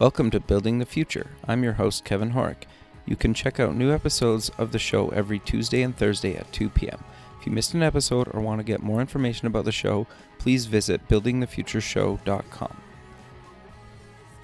Welcome to Building the Future. I'm your host, Kevin Horek. You can check out new episodes of the show every Tuesday and Thursday at 2 p.m. If you missed an episode or want to get more information about the show, please visit buildingthefutureshow.com.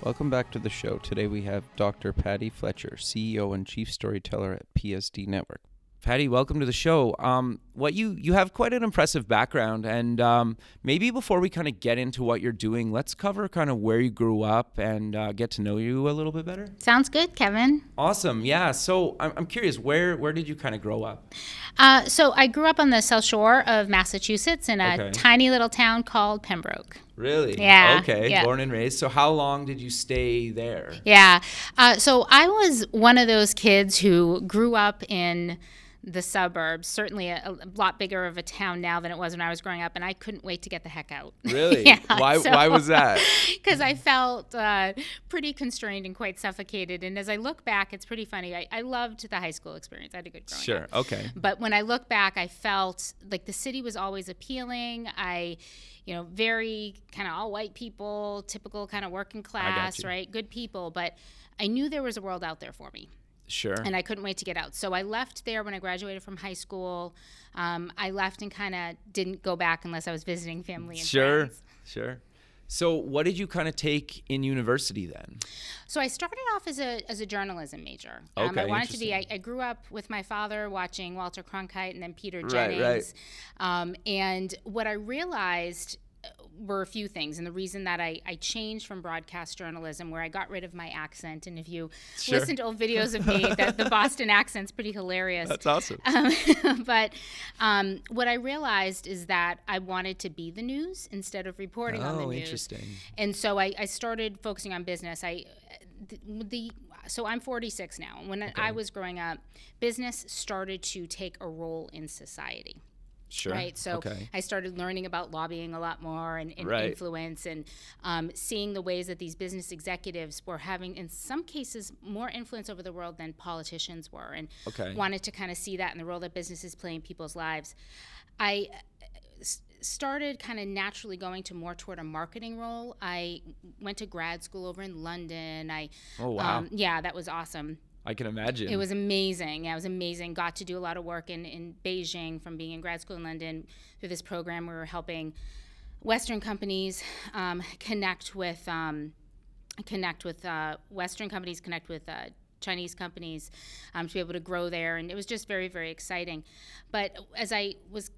Welcome back to the show. Today we have Dr. Patti Fletcher, CEO and Chief Storyteller at PSD Network. Patti, welcome to the show. Um, what you you have quite an impressive background, and um, maybe before we kind of get into what you're doing, let's cover kind of where you grew up and uh, get to know you a little bit better. Sounds good, Kevin. Awesome. Yeah. So I'm, I'm curious, where where did you kind of grow up? Uh, so I grew up on the South Shore of Massachusetts in a Okay. tiny little town called Pembroke. Really? Yeah, Okay. yeah. Born and raised. So how long did you stay there? Yeah. Uh, so I was one of those kids who grew up in the suburbs, certainly a, a lot bigger of a town now than it was when I was growing up, and I couldn't wait to get the heck out. Really? yeah, why why was that? Because I felt uh, pretty constrained and quite suffocated. And as I look back, it's pretty funny. I, I loved the high school experience. I had a good growing Sure. up. Okay. But when I look back, I felt like the city was always appealing. I, you know, very kind of all white people, typical kind of working class, right? Good people. But I knew there was a world out there for me Sure. and I couldn't wait to get out. So I left there when I graduated from high school. Um, I left and kind of didn't go back unless I was visiting family and Sure. friends. Sure. So what did you kind of take in university then? So I started off as a as a journalism major. Um, I wanted to be. I, I grew up with my father watching Walter Cronkite and then Peter Jennings. Right, right. Um, and what I realized were a few things, and the reason that I, I changed from broadcast journalism, where I got rid of my accent, and if you Sure. listen to old videos of me, that the Boston accent's pretty hilarious. That's awesome. Um, but um, what I realized is that I wanted to be the news instead of reporting on the Oh, news. interesting. And so I, I started focusing on business. I the, the so I'm 46 now. When I was growing up, business started to take a role in society. Sure. Right. So okay. I started learning about lobbying a lot more and, and Right. influence and um, seeing the ways that these business executives were having, in some cases, more influence over the world than politicians were. And Okay. wanted to kind of see that in the role that businesses play in people's lives. I uh, started kind of naturally going to more toward a marketing role. I went to grad school over in London. I, Oh, wow. um, yeah, that was awesome. I can imagine. It was amazing. Yeah, it was amazing. Got to do a lot of work in, in Beijing from being in grad school in London through this program. We were helping Western companies um, connect with um, connect with uh, Western companies, connect with uh, Chinese companies um, to be able to grow there, and it was just very very exciting. But as I was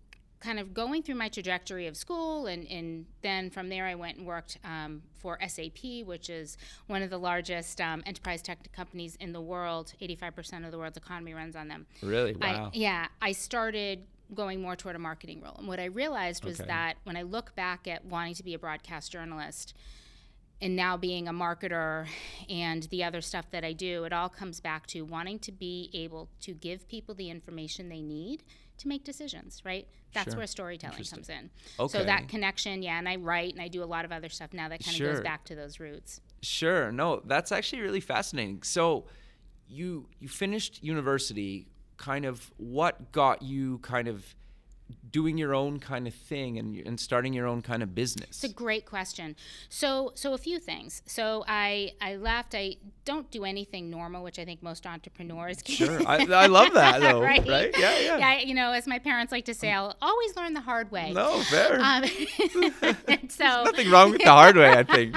kind of going through my trajectory of school, and, and then from there I went and worked um, for SAP, which is one of the largest um, enterprise tech companies in the world. 85% of the world's economy runs on them. really wow. I, yeah, I started going more toward a marketing role. And what I realized was Okay. that when I look back at wanting to be a broadcast journalist and now being a marketer and the other stuff that I do, it all comes back to wanting to be able to give people the information they need to make decisions, right? That's Sure. where storytelling comes in. Okay. So that connection, yeah, and I write and I do a lot of other stuff now that kind of Sure. goes back to those roots. Sure. No, that's actually really fascinating. So, you you finished university. Kind of what got you kind of doing your own kind of thing and and starting your own kind of business? It's a great question. So, so a few things. So, I I left. I don't do anything normal, which I think most entrepreneurs. Sure. I, I love that though. right? right? Yeah, yeah. Yeah. You know, as my parents like to say, I'll always learn the hard way. No, fair. Um, so Nothing wrong with the hard way, I think.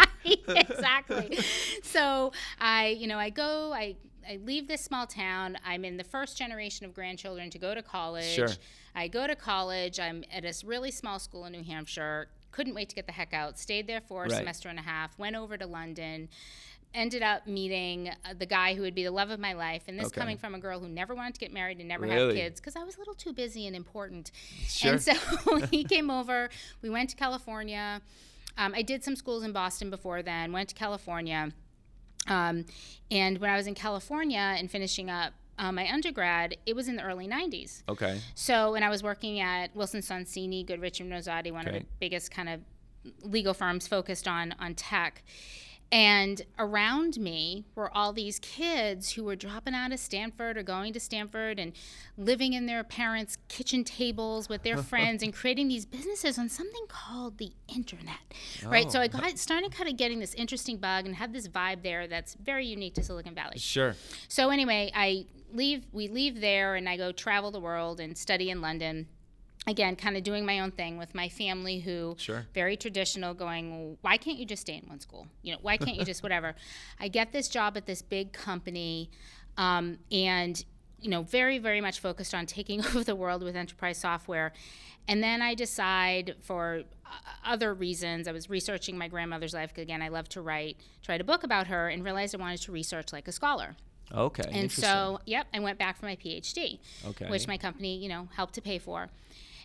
exactly. So I, you know, I go, I, I leave this small town. I'm in the first generation of grandchildren to go to college. Sure. I go to college. I'm at a really small school in New Hampshire. Couldn't wait to get the heck out. Stayed there for a Right. semester and a half. Went over to London. Ended up meeting uh, the guy who would be the love of my life, and this Okay. coming from a girl who never wanted to get married and never have Really? kids because I was a little too busy and important. Sure. And so he came over. We went to California. Um, I did some schools in Boston before then. Went to California, um, and when I was in California and finishing up uh, my undergrad, it was in the early '90s. Okay. So, and I was working at Wilson Sonsini, Goodrich and Rosati, one of the biggest kind of legal firms focused on on tech. And around me were all these kids who were dropping out of Stanford or going to Stanford and living in their parents' kitchen tables with their friends and creating these businesses on something called the internet. Right? So oh, I got started kind of getting this interesting bug and had this vibe there that's very unique to Silicon Valley. Sure. So anyway, I leave we leave there and I go travel the world and study in London. Again, kind of doing my own thing with my family who Sure. very traditional going, why can't you just stay in one school? You know, why can't you just whatever? I get this job at this big company um, and you know, very, very much focused on taking over the world with enterprise software. And then I decide for uh, other reasons, I was researching my grandmother's life. Again, I love to write, to write a book about her, and realized I wanted to research like a scholar. Okay. And so, yep, I went back for my PhD, Okay. which my company, you know, helped to pay for.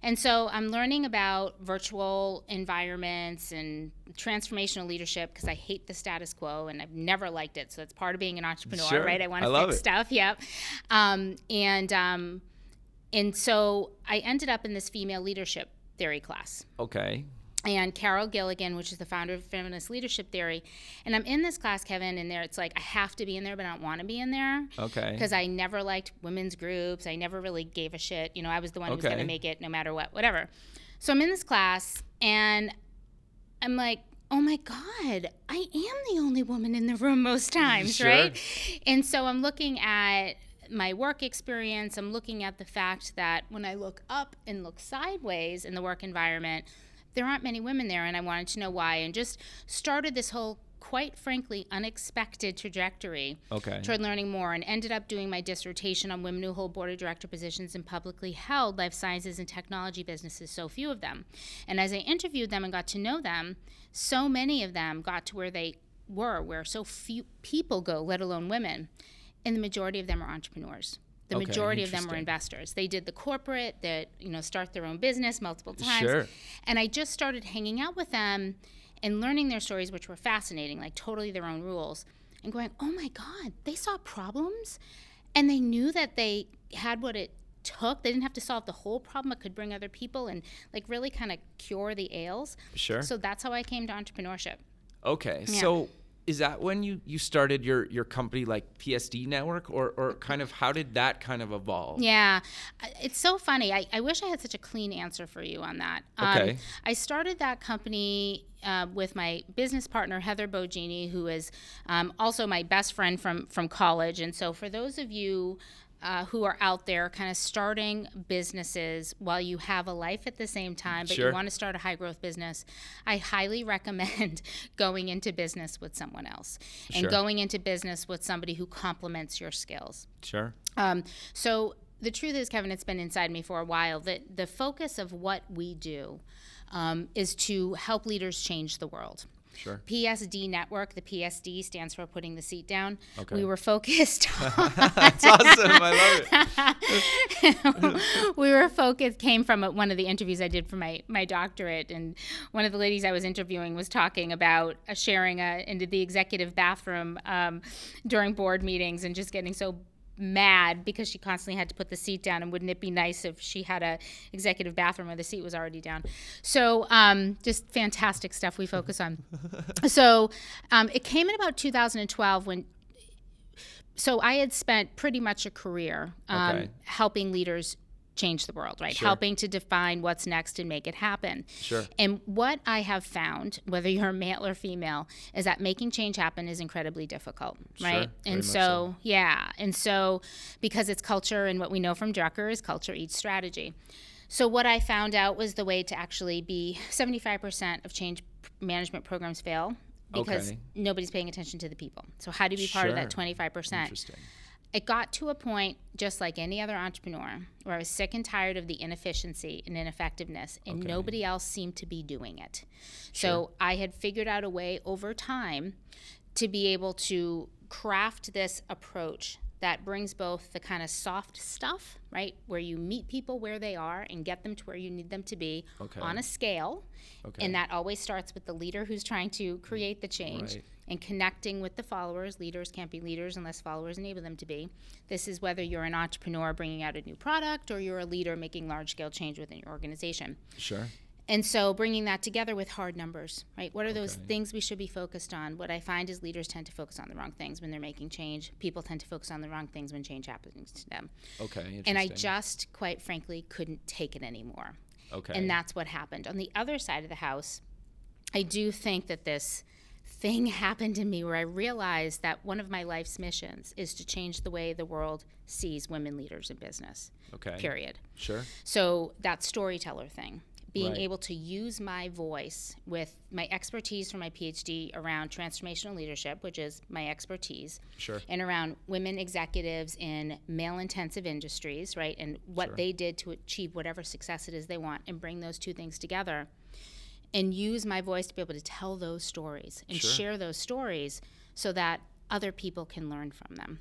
And so I'm learning about virtual environments and transformational leadership because I hate the status quo and I've never liked it. So that's part of being an entrepreneur, Sure. right? I want to fix it. stuff. Yep. Um, and um, and so I ended up in this female leadership theory class okay. And Carol Gilligan, which is the founder of feminist leadership theory. And I'm in this class, Kevin, and there it's like I have to be in there, but I don't want to be in there Okay. because I never liked women's groups. I never really gave a shit. You know, I was the one who was going to make it no matter what, whatever. So I'm in this class, and I'm like, oh my God, I am the only woman in the room most times, Sure. right? And so I'm looking at my work experience. I'm looking at the fact that when I look up and look sideways in the work environment, there aren't many women there, and I wanted to know why, and just started this whole, quite frankly, unexpected trajectory Okay. toward learning more and ended up doing my dissertation on women who hold board of director positions in publicly held life sciences and technology businesses, so few of them. And as I interviewed them and got to know them, so many of them got to where they were, where so few people go, let alone women. And the majority of them are entrepreneurs. The Okay, majority of them were investors. They did the corporate, that you know, start their own business multiple times. Sure. And I just started hanging out with them and learning their stories, which were fascinating, like totally their own rules, and going, oh my God, they saw problems and they knew that they had what it took. They didn't have to solve the whole problem, it could bring other people and like really kind of cure the ails. Sure. So that's how I came to entrepreneurship. Okay. Yeah. So is that when you you started your your company like PSD network or or kind of how did that kind of evolve? Yeah, it's so funny. I, I wish I had such a clean answer for you on that. Okay. Um, I started that company uh, with my business partner Heather Bogini, who is um, also my best friend from from college. And so, for those of you uh, who are out there, kind of starting businesses while you have a life at the same time, but Sure. you want to start a high growth business, I highly recommend going into business with someone else and Sure. going into business with somebody who complements your skills. Sure. Um, so the truth is, Kevin, it's been inside me for a while that the focus of what we do um, is to help leaders change the world. Sure. PSD network, the PSD stands for putting the seat down. Okay. We were focused on That's awesome. I love it. we were focused came from one of the interviews I did for my my doctorate, and one of the ladies I was interviewing was talking about sharing a, into the executive bathroom um, during board meetings and just getting so mad because she constantly had to put the seat down and wouldn't it be nice if she had a executive bathroom where the seat was already down so um, just fantastic stuff we focus on so um, it came in about 2012 when so I had spent pretty much a career um, Okay. helping leaders change the world, right? Sure. Helping to define what's next and make it happen. Sure. And what I have found, whether you're male or female, is that making change happen is incredibly difficult, right? very And so, so. yeah, and so because it's culture, and what we know from Drucker is culture eats strategy. So what I found out was the way to actually be 75% of change management programs fail because Okay. nobody's paying attention to the people. So how do you be part of that 25%? Interesting. It got to a point just like any other entrepreneur where i was sick and tired of the inefficiency and ineffectiveness and Okay. nobody else seemed to be doing it so i had figured out a way over time to be able to craft this approach that brings both the kind of soft stuff right where you meet people where they are and get them to where you need them to be Okay. on a scale Okay. and that always starts with the leader who's trying to create the change Right. and connecting with the followers. Leaders can't be leaders unless followers enable them to be. This is whether you're an entrepreneur bringing out a new product or you're a leader making large scale change within your organization. Sure. And so bringing that together with hard numbers, right? What are those things we should be focused on? What I find is leaders tend to focus on the wrong things when they're making change. People tend to focus on the wrong things when change happens to them. Okay. Interesting. And I just, quite frankly, couldn't take it anymore. Okay. And that's what happened. On the other side of the house, I do think that this thing happened to me where I realized that one of my life's missions is to change the way the world sees women leaders in business. Okay. Period. Sure. So that storyteller thing, being Right. able to use my voice with my expertise from my PhD around transformational leadership, which is my expertise, Sure. and around women executives in male intensive industries, right? And what Sure. they did to achieve whatever success it is they want and bring those two things together and use my voice to be able to tell those stories and Sure. share those stories so that other people can learn from them.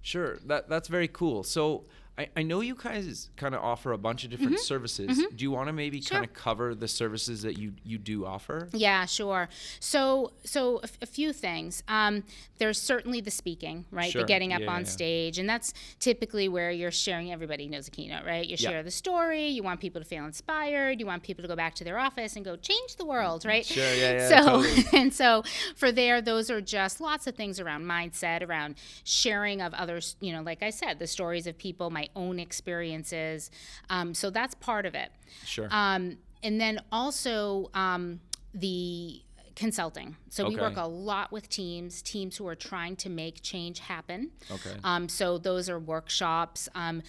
Sure, that that's very cool. So I, I know you guys kind of offer a bunch of different services. Do you want to maybe Mm-hmm. Sure. kind of cover the services that you you do offer? Yeah, sure. So, so a, f- a few things. Um, there's certainly the speaking, right? Sure. The getting up Yeah, on yeah, yeah. stage, and that's typically where you're sharing. Everybody knows a keynote, right? You Yeah. share the story. You want people to feel inspired. You want people to go back to their office and go change the world, right? Sure, yeah, yeah, So, totally. and so for there, those are just lots of things around mindset, around sharing of others. You know, like I said, the stories of people, my own experiences. Um, so that's part of it. Sure. Um, and then also um, the consulting. So we work a lot with teams, teams who are trying to make change happen. Okay. Um, so those are workshops, um,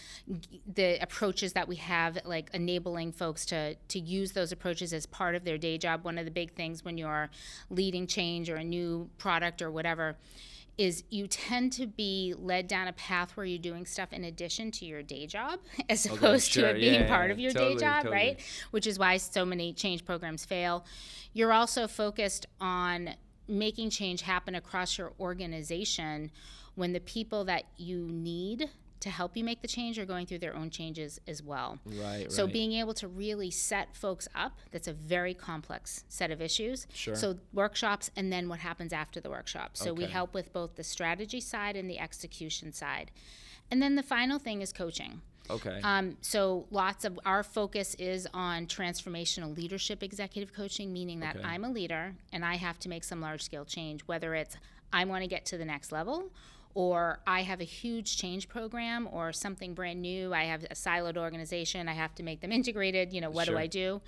the approaches that we have, like enabling folks to to use those approaches as part of their day job. One of the big things when you're leading change or a new product or whatever is you tend to be led down a path where you're doing stuff in addition to your day job as opposed sure. to it being Yeah, part yeah, of your totally, day job, totally. right? Which is why so many change programs fail. You're also focused on making change happen across your organization when the people that you need to help you make the change are going through their own changes as well. right. So right. being able to really set folks up, that's a very complex set of issues. Sure. So workshops and then what happens after the workshop. So we help with both the strategy side and the execution side. And then the final thing is coaching. okay. Um, so lots of our focus is on transformational leadership executive coaching, meaning that Okay. I'm a leader and I have to make some large scale change, whether it's I want to get to the next level or I have a huge change program or something brand new. I have a siloed organization. I have to make them integrated. You know, what Sure. do I do?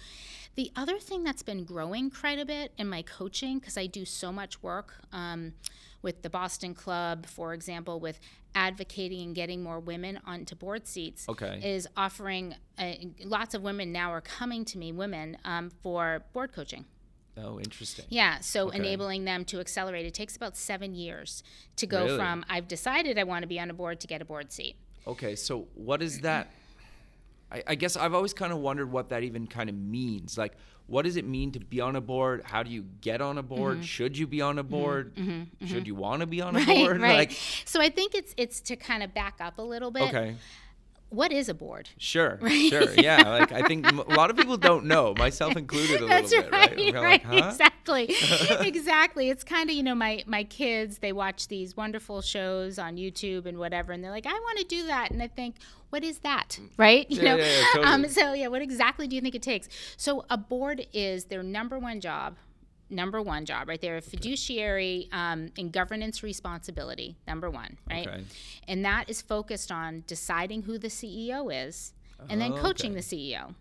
The other thing that's been growing quite a bit in my coaching, because I do so much work um, with the Boston Club, for example, with advocating and getting more women onto board seats, Okay. is offering uh, lots of women now are coming to me, women, um, for board coaching. Oh, interesting. Yeah, so Okay. enabling them to accelerate. It takes about seven years to go Really? from I've decided I want to be on a board to get a board seat. Okay, so what is that? I, I guess I've always kind of wondered what that even kind of means. Like, what does it mean to be on a board? How do you get on a board? Mm-hmm. Should you be on a mm-hmm. board? Mm-hmm. Should you want to be on a Mm-hmm. Right, board? right. Like, so I think it's it's to kind of back up a little bit. okay, What is a board? sure, sure, yeah. Like, I think a lot of people don't know, myself included, a That's little bit, right, right? Right, like, huh? exactly, exactly. It's kind of you know my my kids they watch these wonderful shows on YouTube and whatever, and they're like, I want to do that, and I think, what is that, right? You Mm. Yeah, know, yeah, yeah, um, totally. so yeah, what exactly do you think it takes? So a board is their number one job. Number one job, right there, a fiduciary um, and governance responsibility. Number one, right? Okay. And that is focused on deciding who the CEO is, and then Oh, coaching okay. the CEO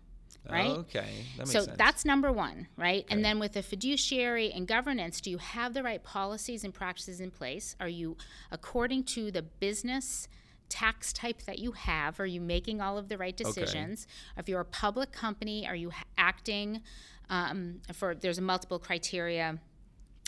right? Okay, that makes so sense. that's number one, right? Okay. And then with the fiduciary and governance, do you have the right policies and practices in place? Are you, according to the business tax type that you have, are you making all of the right decisions? If you're a public company, are you acting um, for, there's multiple criteria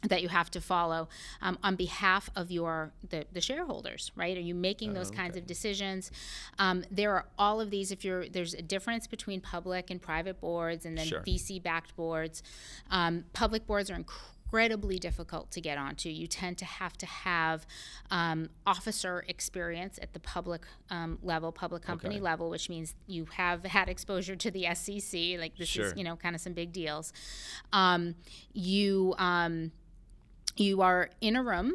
that you have to follow um, on behalf of your the, the shareholders right? Are you making those kinds of decisions? Um, there are all of these if you're there's a difference between public and private boards and then Sure. vc backed boards. Um, public boards are incredibly difficult to get onto you tend to have to have um, officer experience at the public um, level public company Okay. level which means you have had exposure to the sec like this Sure. is you know kind of some big deals um, you um, you are in a room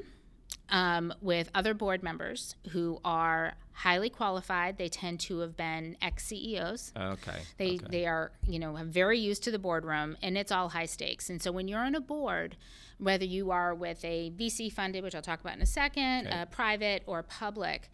um, with other board members who are highly qualified. They tend to have been ex CEOs. Okay. They okay. they are you know very used to the boardroom, and it's all high stakes. And so when you're on a board, whether you are with a VC funded, which I'll talk about in a second, Okay. uh, private or public,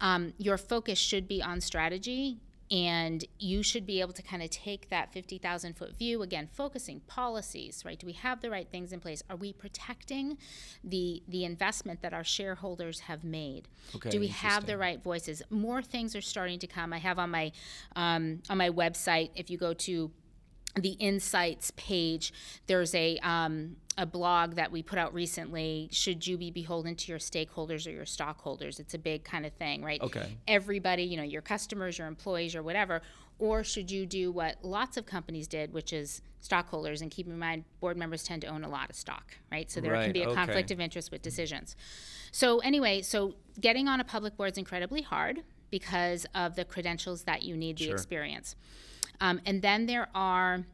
um, your focus should be on strategy. And you should be able to kind of take that 50,000 foot view again, focusing policies, right? Do we have the right things in place? Are we protecting the the investment that our shareholders have made? Okay, Do we have the right voices? More things are starting to come. I have on my um, on my website. If you go to the insights page there's a um, a blog that we put out recently should you be beholden to your stakeholders or your stockholders it's a big kind of thing right Okay. everybody you know your customers your employees or whatever or should you do what lots of companies did which is stockholders and keep in mind board members tend to own a lot of stock right so there Right, can be a okay. conflict of interest with decisions so anyway so getting on a public board is incredibly hard because of the credentials that you need the Sure. experience um, and then there are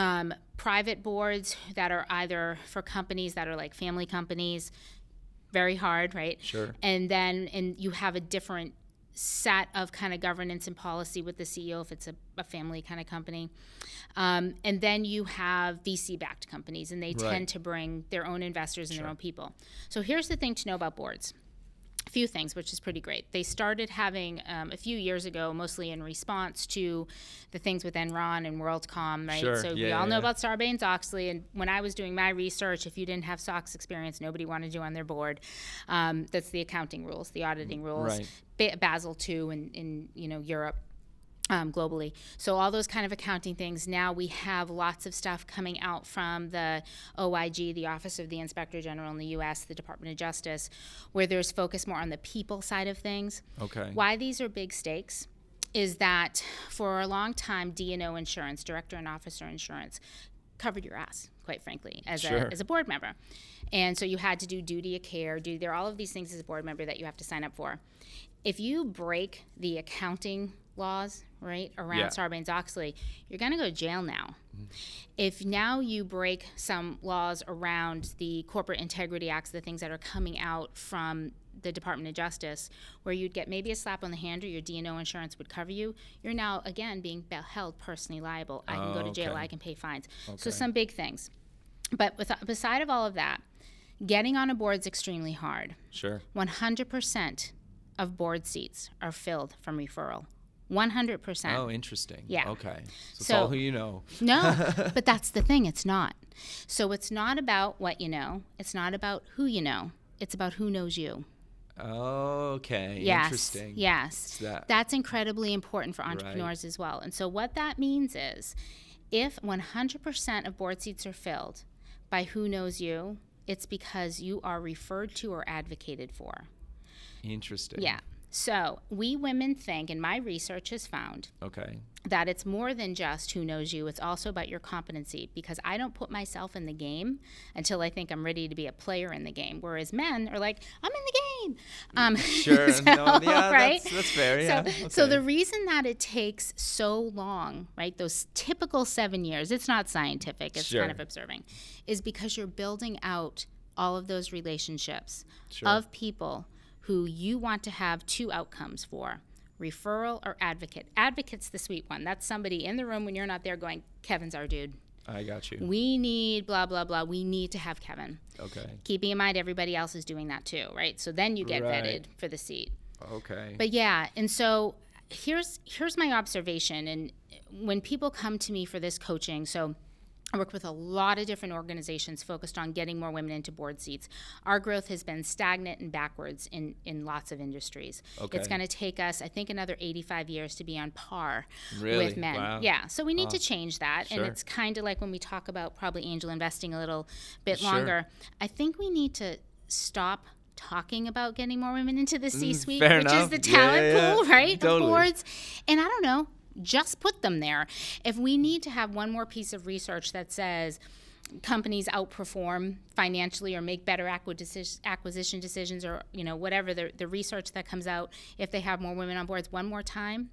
um, private boards that are either for companies that are like family companies, very hard, right? Sure. And then and you have a different set of kind of governance and policy with the CEO if it's a, a family kind of company. Um, and then you have VC backed companies, and they Right. tend to bring their own investors and their own people. So here's the thing to know about boards few things, which is pretty great. They started having um, a few years ago, mostly in response to the things with Enron and WorldCom, right? Sure. So we Yeah, all know about Sarbanes Oxley, and when I was doing my research, if you didn't have SOX experience, nobody wanted you on their board. Um, that's the accounting rules, the auditing rules, Right. ba- Basel II in, in you know Europe um, globally. So all those kind of accounting things. Now we have lots of stuff coming out from the OIG, the Office of the Inspector General in the U.S., the Department of Justice, where there's focus more on the people side of things. Okay. Why these are big stakes is that for a long time, D&O insurance, director and officer insurance, covered your ass, quite frankly, as, Sure. a, as a board member. And so you had to do duty of care, do there are all of these things as a board member that you have to sign up for. If you break the accounting laws, right, around Yeah. Sarbanes Oxley, you're going to go to jail now. Mm-hmm. If now you break some laws around the Corporate Integrity Acts, the things that are coming out from the Department of Justice, where you'd get maybe a slap on the hand or your D&O insurance would cover you, you're now again being be- held personally liable. I can go to jail. okay. I can pay fines. Okay. So some big things. But with, beside of all of that, getting on a board is extremely hard. Sure. 100% of board seats are filled from referral. 100%. Oh, interesting. Yeah. Okay. So, it's So- all who you know. No, but that's the thing. It's not. So it's not about what you know. It's not about who you know. It's about who knows you. Okay. Yes. Interesting. Yes. That. That's incredibly important for entrepreneurs as well. And so what that means is if 100% of board seats are filled by who knows you, it's because you are referred to or advocated for. Interesting. Yeah. So we women think, and my research has found, Okay. that it's more than just who knows you. It's also about your competency because I don't put myself in the game until I think I'm ready to be a player in the game. Whereas men are like, I'm in the game. Um, Sure. so, no, yeah, right? that's, that's fair. Yeah. So, so the reason that it takes so long, right, those typical seven years, it's not scientific, it's Sure. kind of observing, is because you're building out all of those relationships Sure. of people who you want to have two outcomes for referral or advocate. Advocate's the sweet one. That's somebody in the room when you're not there going, Kevin's our dude. I got you. We need blah, blah, blah. We need to have Kevin. Okay. Keeping in mind everybody else is doing that too, right? So then you get Right. vetted for the seat. Okay. But yeah, and so here's here's my observation and when people come to me for this coaching, so I work with a lot of different organizations focused on getting more women into board seats. Our growth has been stagnant and backwards in, in lots of industries. Okay. It's going to take us, I think, another 85 years to be on par Really? with men. Wow. Yeah, so we need to change that. Sure. And it's kind of like when we talk about probably angel investing a little bit Sure. longer. I think we need to stop talking about getting more women into the C suite, Mm, which is enough. the Yeah, talent yeah, yeah. pool, right? Totally. Of boards. And I don't know, just put them there. If we need to have one more piece of research that says companies outperform financially or make better acquisition decisions or you know whatever the, the research that comes out if they have more women on boards one more time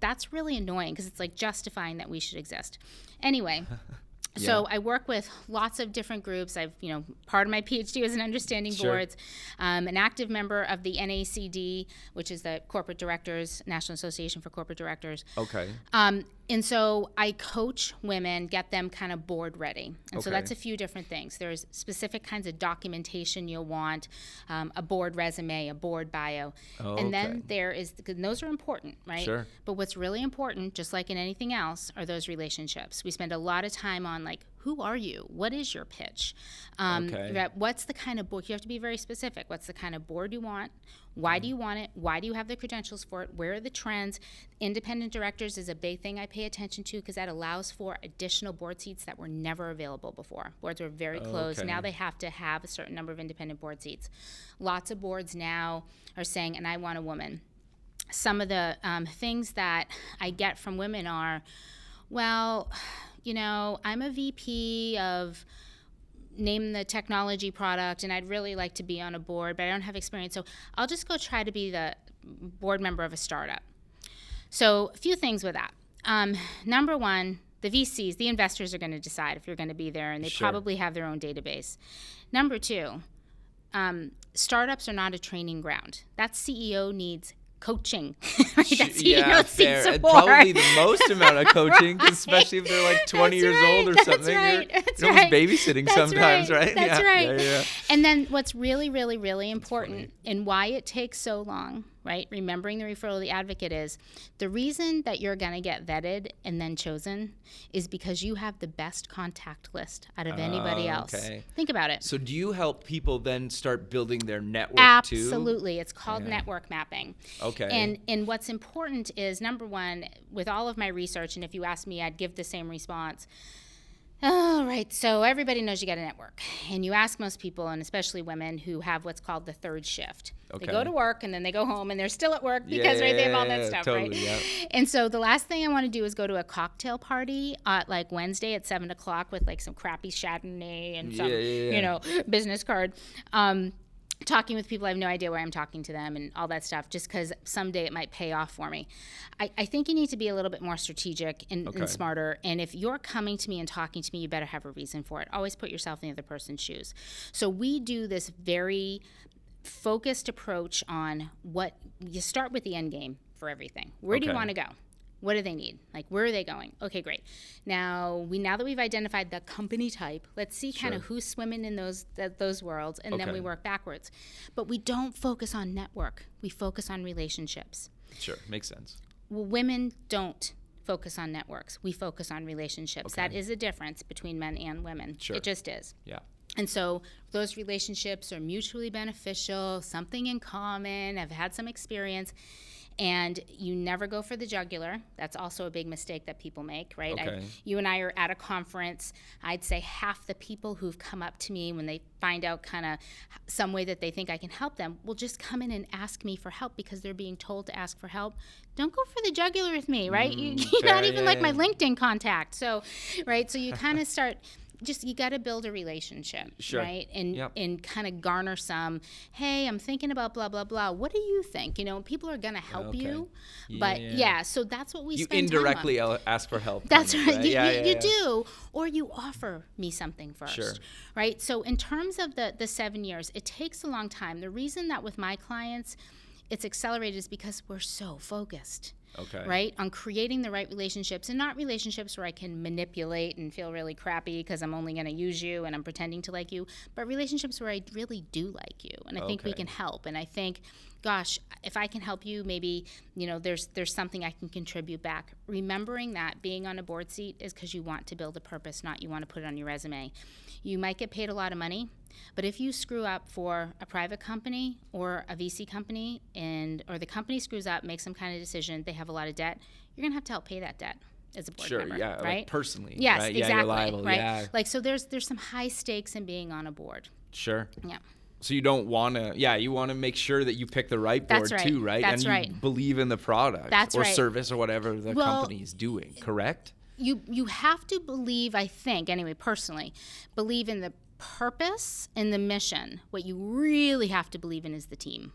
that's really annoying because it's like justifying that we should exist anyway So I work with lots of different groups. I've, you know, part of my PhD was in understanding Sure. boards. Um, an active member of the NACD, which is the Corporate Directors National Association for Corporate Directors. Okay. Um, and so I coach women, get them kind of board ready. And so that's a few different things. There's specific kinds of documentation you'll want, um, a board resume, a board bio. And then there is, and those are important, right? Sure. But what's really important, just like in anything else, are those relationships. We spend a lot of time on like, who are you? What is your pitch? Um, Okay. What's the kind of board? You have to be very specific. What's the kind of board you want? Why do you want it? Why do you have the credentials for it? Where are the trends? Independent directors is a big thing I pay attention to because that allows for additional board seats that were never available before. Boards were very closed. Okay. Now they have to have a certain number of independent board seats. Lots of boards now are saying, and I want a woman some of the um, things that I get from women are, well, you know, I'm a VP of name the technology product and I'd really like to be on a board, but I don't have experience. So I'll just go try to be the board member of a startup. So, a few things with that. Um, number one, the VCs, the investors are going to decide if you're going to be there, and they Sure. probably have their own database. Number two, um, startups are not a training ground. That CEO needs coaching. right? That CEO yeah, needs fair. And support. probably the most amount of coaching, especially if they're like 20 That's years right, old or that's something. right, You're, that's you're right. babysitting That's sometimes, right? That's yeah. right. Yeah. And then what's really, really, really important and why it takes so long, right? Remembering the referral of the advocate is the reason that you're going to get vetted and then chosen is because you have the best contact list out of anybody Oh, else. okay. Think about it. So do you help people then start building their network too? Absolutely. It's called Yeah. network mapping. Okay. And and what's important is number one, with all of my research, and if you ask me, I'd give the same response. All right, so everybody knows you got to network. And you ask most people, and especially women who have what's called the third shift. They go to work and then they go home and they're still at work because right, they have all that stuff, totally, right? yeah. And so the last thing I want to do is go to a cocktail party at like Wednesday at seven o'clock with like some crappy Chardonnay and some, Yeah, yeah, yeah. you know, business card. Um, talking with people, I have no idea where I'm talking to them and all that stuff, just because someday it might pay off for me. I, I think you need to be a little bit more strategic and, Okay. and smarter. And if you're coming to me and talking to me, you better have a reason for it. Always put yourself in the other person's shoes. So we do this very focused approach on what you start with the end game for everything. Where do you want to go? What do they need? Like where are they going? Okay, great. Now we now that we've identified the company type, let's see kind of Sure. who's swimming in those th- those worlds, and then we work backwards. But we don't focus on network. We focus on relationships. Sure, makes sense. Well, women don't focus on networks. We focus on relationships. That Okay. is a difference between men and women. Sure. It just is. Yeah. And so those relationships are mutually beneficial, something in common, have had some experience, and you never go for the jugular. That's also a big mistake that people make, right? I- you and I are at a conference. I'd say half the people who've come up to me when they find out kind of some way that they think I can help them will just come in and ask me for help because they're being told to ask for help. Don't go for the jugular with me, right? you, mm, you're not even yeah, like my. LinkedIn contact. So, right? So you kind of start just you got to build a relationship, Sure. right? And Yep. and kind of garner some, "Hey, I'm thinking about blah blah blah. What do you think?" You know, people are going to help Okay. you. But Yeah. so that's what we You spend time on. indirectly ask for help. That's kind right. You, Yeah, you, yeah, you do, or you offer me something first, Sure. right? So in terms of the the seven years, it takes a long time. The reason that with my clients, it's accelerated is because we're so focused Okay. right? On creating the right relationships and not relationships where i can manipulate and feel really crappy because i'm only going to use you and i'm pretending to like you but relationships where i really do like you and i think we can help. And i think gosh if i can help you maybe you know there's there's something i can contribute back. Remembering that being on a board seat is because you want to build a purpose not you want to put it on your resume. You might get paid a lot of money but if you screw up for a private company or a VC company and or the company screws up, makes some kind of decision, they have a lot of debt, you're going to have to help pay that debt as a board Sure. member, Yeah. right? Like personally. yes, right? Yeah, exactly, you're liable. right? Yeah. Like so there's there's some high stakes in being on a board. Sure. Yeah. So you don't want to, yeah, you want to make sure that you pick the right board right. too, right? That's and you right. believe in the product That's or right. service or whatever the Well- company is doing, correct? you you have to believe i think anyway personally believe in the purpose and the mission what you really have to believe in is the team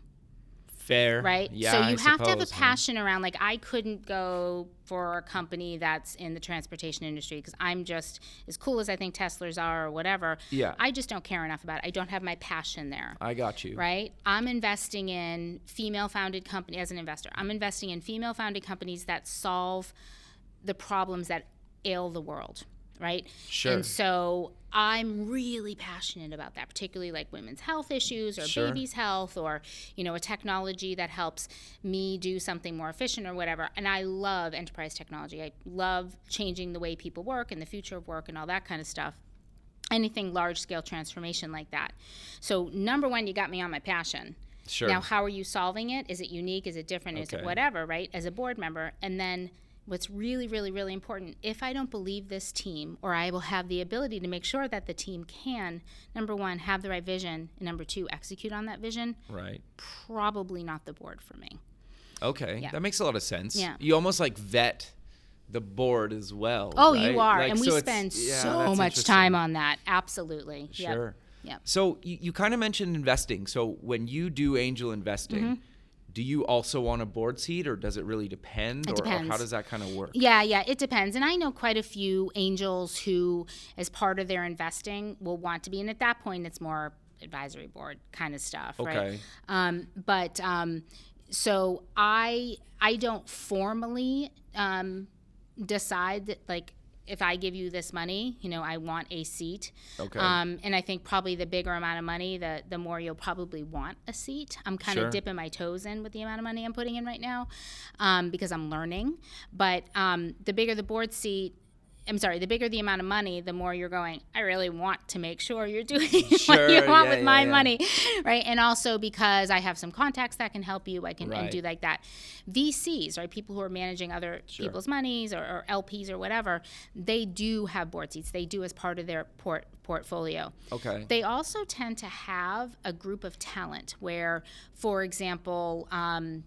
Fair. right? Yeah. so I you have to have a suppose, passion around like I couldn't go for a company that's in the transportation industry because I'm just as cool as I think Teslas are or whatever. Yeah. I just don't care enough about it. I don't have my passion there. I got you. Right? I'm investing in female founded company as an investor. I'm investing in female founded companies that solve the problems that ail the world, right? Sure. And so I'm really passionate about that, particularly like women's health issues or Sure. babies' health or, you know, a technology that helps me do something more efficient or whatever. And I love enterprise technology. I love changing the way people work and the future of work and all that kind of stuff anything large scale transformation like that. So number one, you got me on my passion. Sure. Now, how are you solving it? Is it unique? Is it different? Is it whatever? Right? As a board member, and then what's really, really, really important. If I don't believe this team, or I will have the ability to make sure that the team can, number one, have the right vision, and number two, execute on that vision. Right. Probably not the board for me. Okay. Yeah. That makes a lot of sense. Yeah. You almost like vet the board as well. Oh, right? you are, Like, and we so spend yeah, so much time on that. Absolutely. Sure. Yep. So you, you kind of mentioned investing. So when you do angel investing, mm-hmm. Do you also want a board seat or does it really depend? It or, or how does that kind of work? Yeah, yeah, it depends. And I know quite a few angels who, as part of their investing, will want to be. And at that point, it's more advisory board kind of stuff, right? Okay. Um, but um, so I I don't formally um, decide that like if I give you this money, you know, I want a seat. Okay. Um, and I think probably the bigger amount of money, the the more you'll probably want a seat. I'm kind Sure. of dipping my toes in with the amount of money I'm putting in right now, um, because I'm learning. But um, the bigger the board seat. I'm sorry, the bigger the amount of money, the more you're going, I really want to make sure you're doing Sure, what you want yeah, with yeah, my yeah. money. Right. And also because I have some contacts that can help you, I can and Right. do like that. VCs, right? People who are managing other people's monies or, or LPs or whatever, they do have board seats. They do as part of their port portfolio. Okay. They also tend to have a group of talent where, for example, um,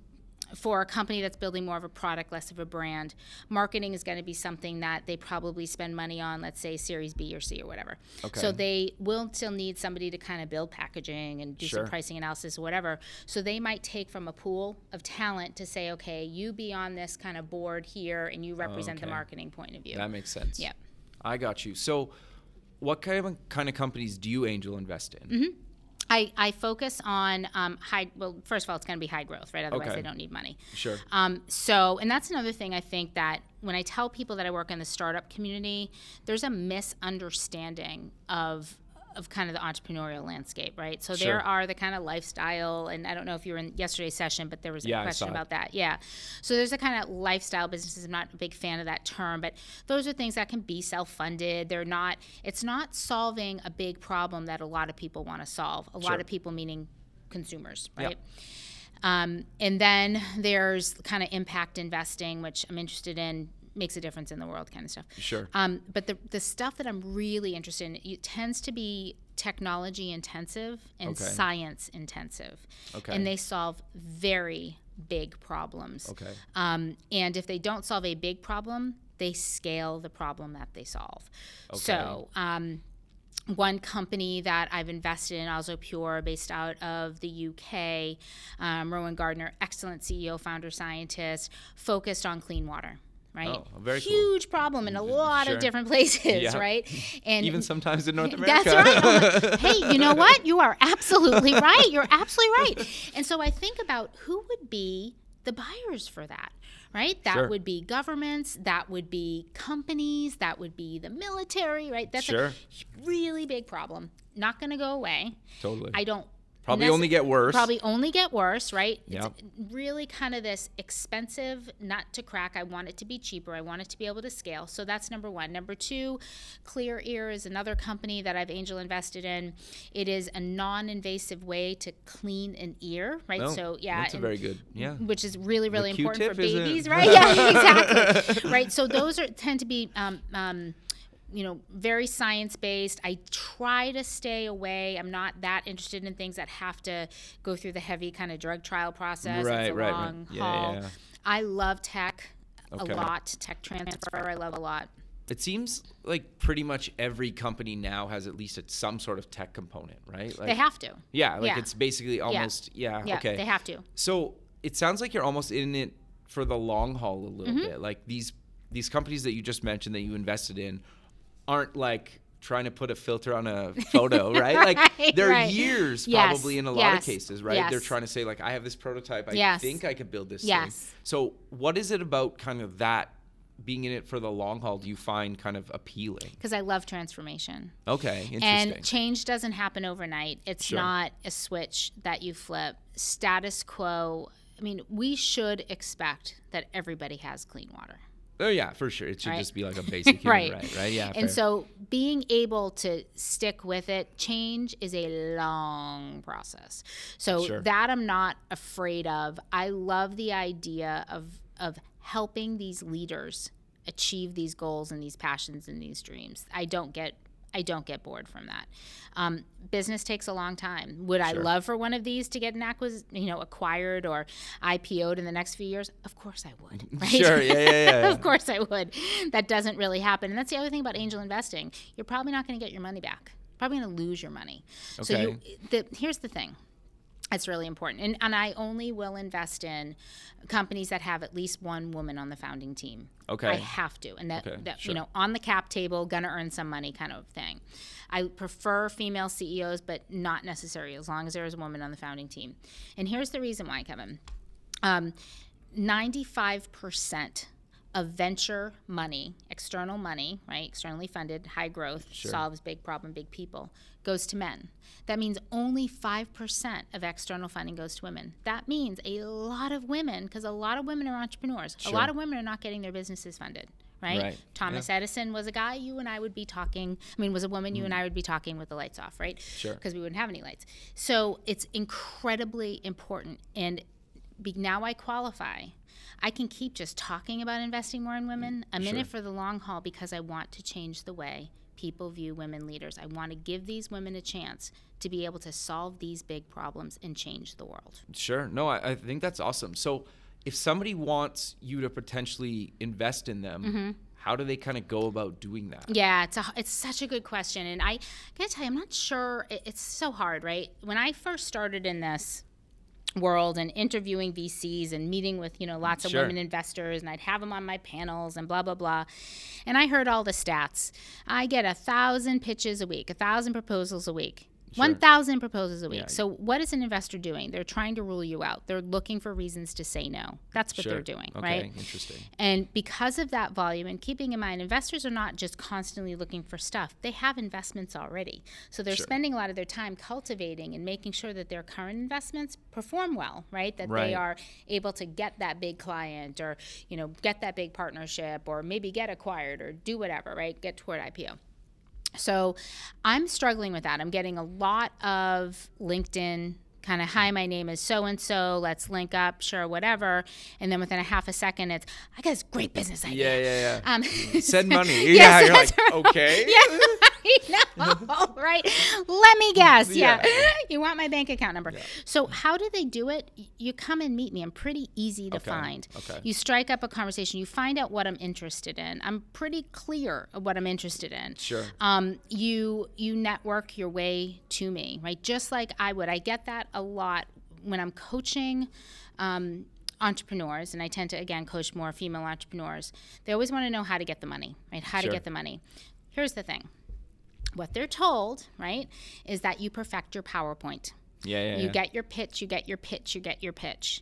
for a company that's building more of a product, less of a brand, marketing is going to be something that they probably spend money on, let's say Series B or C or whatever. Okay. So they will still need somebody to kind of build packaging and do Sure. some pricing analysis or whatever. So they might take from a pool of talent to say, okay, you be on this kind of board here and you represent the marketing point of view. That makes sense. Yep. I got you. So what kind of kind of companies do you angel invest in? Mm-hmm. I, I focus on um, high. Well, first of all, it's going to be high growth, right? Otherwise, Okay. they don't need money. Sure. Um, so, and that's another thing I think that when I tell people that I work in the startup community, there's a misunderstanding of of kind of the entrepreneurial landscape, right? So Sure. there are the kind of lifestyle, and I don't know if you were in yesterday's session, but there was a Yeah, question about that. Yeah. So there's a kind of lifestyle businesses. I'm not a big fan of that term, but those are things that can be self-funded. They're not. It's not solving a big problem that a lot of people want to solve. A Sure. lot of people meaning consumers, Yep. right? Um, and then there's kind of impact investing, which I'm interested in, makes a difference in the world kind of stuff. Sure. Um, but the, the stuff that I'm really interested in, it tends to be technology intensive and Okay. science intensive. Okay. And they solve very big problems. Okay. Um, and if they don't solve a big problem, they scale the problem that they solve. Okay. So, um, one company that I've invested in, Oslo Pure, based out of the UK, um, Rowan Gardner, excellent CEO, founder, scientist, focused on clean water. Right, Oh, very cool. huge problem in a mm, lot Sure. of different places, Yeah. right? And Even sometimes in North America. that's right. Like, hey, you know what? You are absolutely right. You're absolutely right. And so I think about who would be the buyers for that, right? That Sure. would be governments, that would be companies, that would be the military, right? That's Sure. a really big problem. Not going to go away. Totally. I don't Probably only get worse. Probably only get worse, right? Yep. It's really kind of this expensive nut to crack. I want it to be cheaper. I want it to be able to scale. So that's number one. Number two, Clear Ear is another company that I've angel invested in. It is a non-invasive way to clean an ear, right? Oh, so yeah, That's a very good. Yeah. which is really really important for Q-tip, babies, right? Yeah, exactly. right. So those are tend to be. Um, um, you know, very science based. I try to stay away. I'm not that interested in things that have to go through the heavy kind of drug trial process. Right, it's a right, right. long Yeah, haul. yeah, yeah. I love tech Okay. a lot. Tech transfer, I love a lot. It seems like pretty much every company now has at least a, some sort of tech component, right? Like, they have to. Yeah, like Yeah. it's basically almost yeah. Yeah, okay. they have to. So it sounds like you're almost in it for the long haul a little Mm-hmm. bit. Like these these companies that you just mentioned that you invested in aren't like trying to put a filter on a photo, right? Like Right, they're right. years Yes, probably in a lot of cases, right? They're trying to say like I have this prototype, I Yes. think I could build this Yes. thing. So what is it about kind of that being in it for the long haul do you find kind of appealing? Because I love transformation. Okay, interesting. And change doesn't happen overnight. It's Sure. not a switch that you flip. Status quo. I mean, we should expect that everybody has clean water. Oh yeah, for sure. It should Right. just be like a basic human Right. right, right? Yeah. And fair. so being able to stick with it, change is a long process. So Sure. that I'm not afraid of. I love the idea of of helping these leaders achieve these goals and these passions and these dreams. I don't get I don't get bored from that. Um, business takes a long time. Would I love for one of these to get an acquis- you know, acquired or IPO'd in the next few years? Of course I would. Right? Sure, yeah, yeah, yeah, yeah. of course I would. That doesn't really happen. And that's the other thing about angel investing. You're probably not going to get your money back. Probably going to lose your money. Okay. So you, the, here's the thing. That's really important. And, and I only will invest in companies that have at least one woman on the founding team. Okay. I have to. And that, Okay, that sure. you know, on the cap table, gonna earn some money kind of thing. I prefer female CEOs, but not necessary as long as there is a woman on the founding team. And here's the reason why, Kevin. Um, 95% of venture money, external money, right, externally funded, high growth, solves big problem, big people, goes to men. That means only 5% of external funding goes to women. That means a lot of women, because a lot of women are entrepreneurs, a lot of women are not getting their businesses funded. Right? Right. Thomas Edison was a guy you and I would be talking. I mean, was a woman you and I would be talking with the lights off, right? Mm. Sure. Because we wouldn't have any lights. So it's incredibly important. And be, now I qualify. I can keep just talking about investing more in women. I'm in it for the long haul because I want to change the way people view women leaders. I want to give these women a chance to be able to solve these big problems and change the world. Sure. No, I, I think that's awesome. So, if somebody wants you to potentially invest in them, Mm-hmm. how do they kind of go about doing that? Yeah, it's a, it's such a good question, and I gotta tell you, I'm not sure. It, it's so hard, right? When I first started in this world and interviewing VCs and meeting with you know lots of Sure. women investors, and I'd have them on my panels and blah blah blah, and I heard all the stats. I get a thousand pitches a week, a thousand proposals a week. One thousand proposals a week. Yeah. So, what is an investor doing? They're trying to rule you out. They're looking for reasons to say no. That's what Sure. they're doing, okay, right? Interesting. And because of that volume, and keeping in mind, investors are not just constantly looking for stuff, they have investments already. So they're Sure. spending a lot of their time cultivating and making sure that their current investments perform well, right? That Right. they are able to get that big client or, you know, get that big partnership or maybe get acquired or do whatever, right? Get toward IPO. So I'm struggling with that. I'm getting a lot of LinkedIn kind of, hi, my name is so and so, let's link up, sure, whatever. And then within a half a second, it's, I got this great business idea. Yeah, yeah, yeah. Um, Send money. Yes, yeah, you're like, right. okay. yeah, know, right? Let me guess. Yeah. Yeah. You want my bank account number. So, how do they do it? You come and meet me. I'm pretty easy to Okay, find. okay. You strike up a conversation. You find out what I'm interested in. I'm pretty clear of what I'm interested in. Sure. Um, you you network your way to me, right? Just like I would. I get that a lot when I'm coaching. Um, entrepreneurs and i tend to again coach more female entrepreneurs they always want to know how to get the money right how Sure. to get the money here's the thing what they're told right is that you perfect your powerpoint Yeah, yeah. you yeah. get your pitch you get your pitch you get your pitch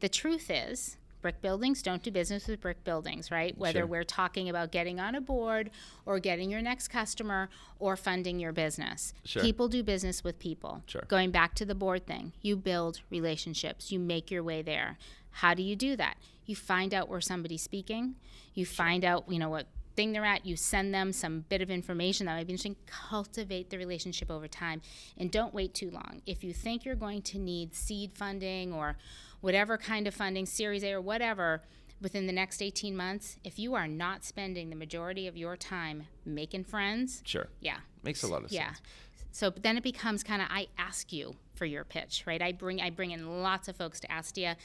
the truth is brick buildings don't do business with brick buildings right whether Sure. we're talking about getting on a board or getting your next customer or funding your business Sure. people do business with people Sure. going back to the board thing you build relationships you make your way there how do you do that you find out where somebody's speaking you find out you know what thing they're at you send them some bit of information that might be interesting cultivate the relationship over time and don't wait too long if you think you're going to need seed funding or whatever kind of funding series a or whatever within the next 18 months if you are not spending the majority of your time making friends Sure. yeah Makes a lot of yeah sense. Yeah. So but then it becomes kind of I ask you for your pitch, right? I bring I bring in lots of folks to Astia.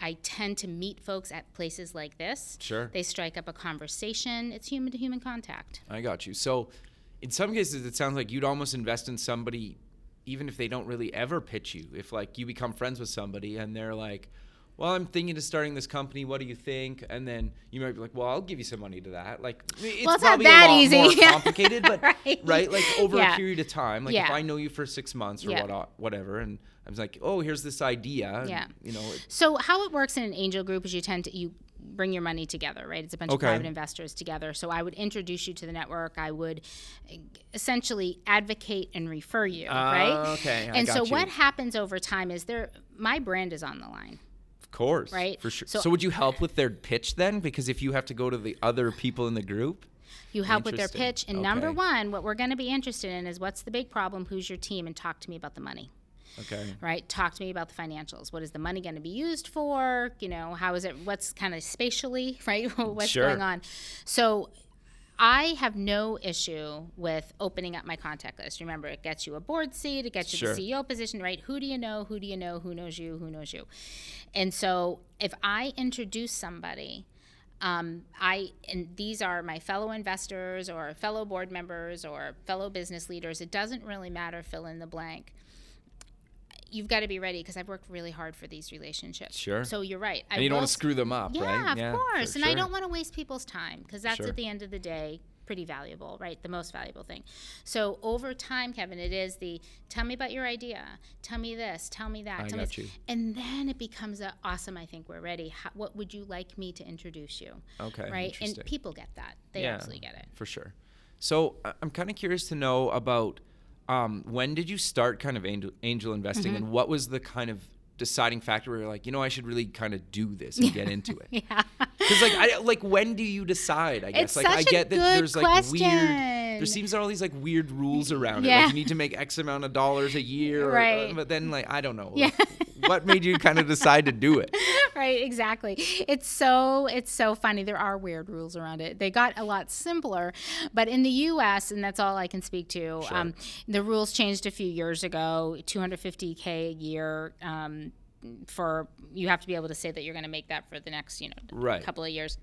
I tend to meet folks at places like this. Sure. They strike up a conversation. It's human to human contact. I got you. So, in some cases, it sounds like you'd almost invest in somebody, even if they don't really ever pitch you. If like you become friends with somebody and they're like, "Well, I'm thinking of starting this company. What do you think?" And then you might be like, "Well, I'll give you some money to that." Like, it's, Well, it's not probably that a lot easy. more complicated, but Right. Like over Yeah. a period of time, like if I know you for six months or Yeah. what, whatever, and I'm like, "Oh, here's this idea." and, Yeah. you know. it- So how it works in an angel group is you tend to you bring your money together, right? It's a bunch Okay. of private investors together. So I would introduce you to the network. I would eh, essentially advocate and refer you, Ah, right? okay, I and so you. what happens over time is there my brand is on the line. Of course. Right. For sure. So- So, would you help with their pitch then? Because if you have to go to the other people in the group, You help with their pitch. And number one, what we're going to be interested in is what's the big problem, who's your team, and talk to me about the money. okay. right? Talk to me about the financials. What is the money going to be used for? You know, how is it? What's kind of spatially, right? what's Sure. going on? So. I have no issue with opening up my contact list. Remember, it gets you a board seat, it gets you Sure. the CEO position, right? Who do you know? Who do you know? Who knows you? Who knows you? And so, if I introduce somebody, um, I and these are my fellow investors or fellow board members or fellow business leaders. It doesn't really matter. Fill in the blank you've got to be ready because I've worked really hard for these relationships. Sure. So you're right. I And you don't want to screw them up, right? yeah, right? of course. for And I don't want to waste people's time because that's Sure. at the end of the day pretty valuable, right? The most valuable thing. So over time, Kevin, it is the tell me about your idea, tell me this, tell me that, I tell got me you. and then it becomes a awesome. I think we're ready. How, what would you like me to introduce you? Okay. Right, and people get that. They Yeah, absolutely get it. For sure. So I'm kind of curious to know about um, when did you start kind of angel, angel investing Mm-hmm. and what was the kind of deciding factor where you're like, you know, I should really kind of do this and get into it? Yeah. Because like, I, like when do you decide? I guess It's like I get that there's like weird. There seems to all these like weird rules around it. Yeah. Like you need to make X amount of dollars a year. or- uh, Right. but then like I don't know. Yeah. like, what made you kind of decide to do it? right exactly it's so it's so funny there are weird rules around it they got a lot simpler but in the us and that's all i can speak to um, the rules changed a few years ago 250k a year um, for you have to be able to say that you're going to make that for the next you know Right. couple of years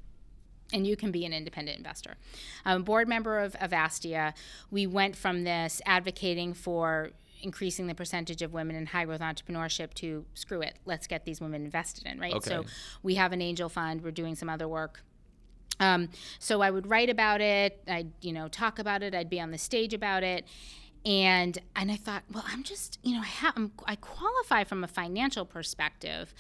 and you can be an independent investor. I'm a board member of, of Astia. We went from this advocating for increasing the percentage of women in high growth entrepreneurship to screw it, let's get these women invested in, right? So we have an angel fund, we're doing some other work. Um, so I would write about it, I'd you know talk about it, I'd be on the stage about it, and and I thought, well, I'm just you know I have I'm, I qualify from a financial perspective,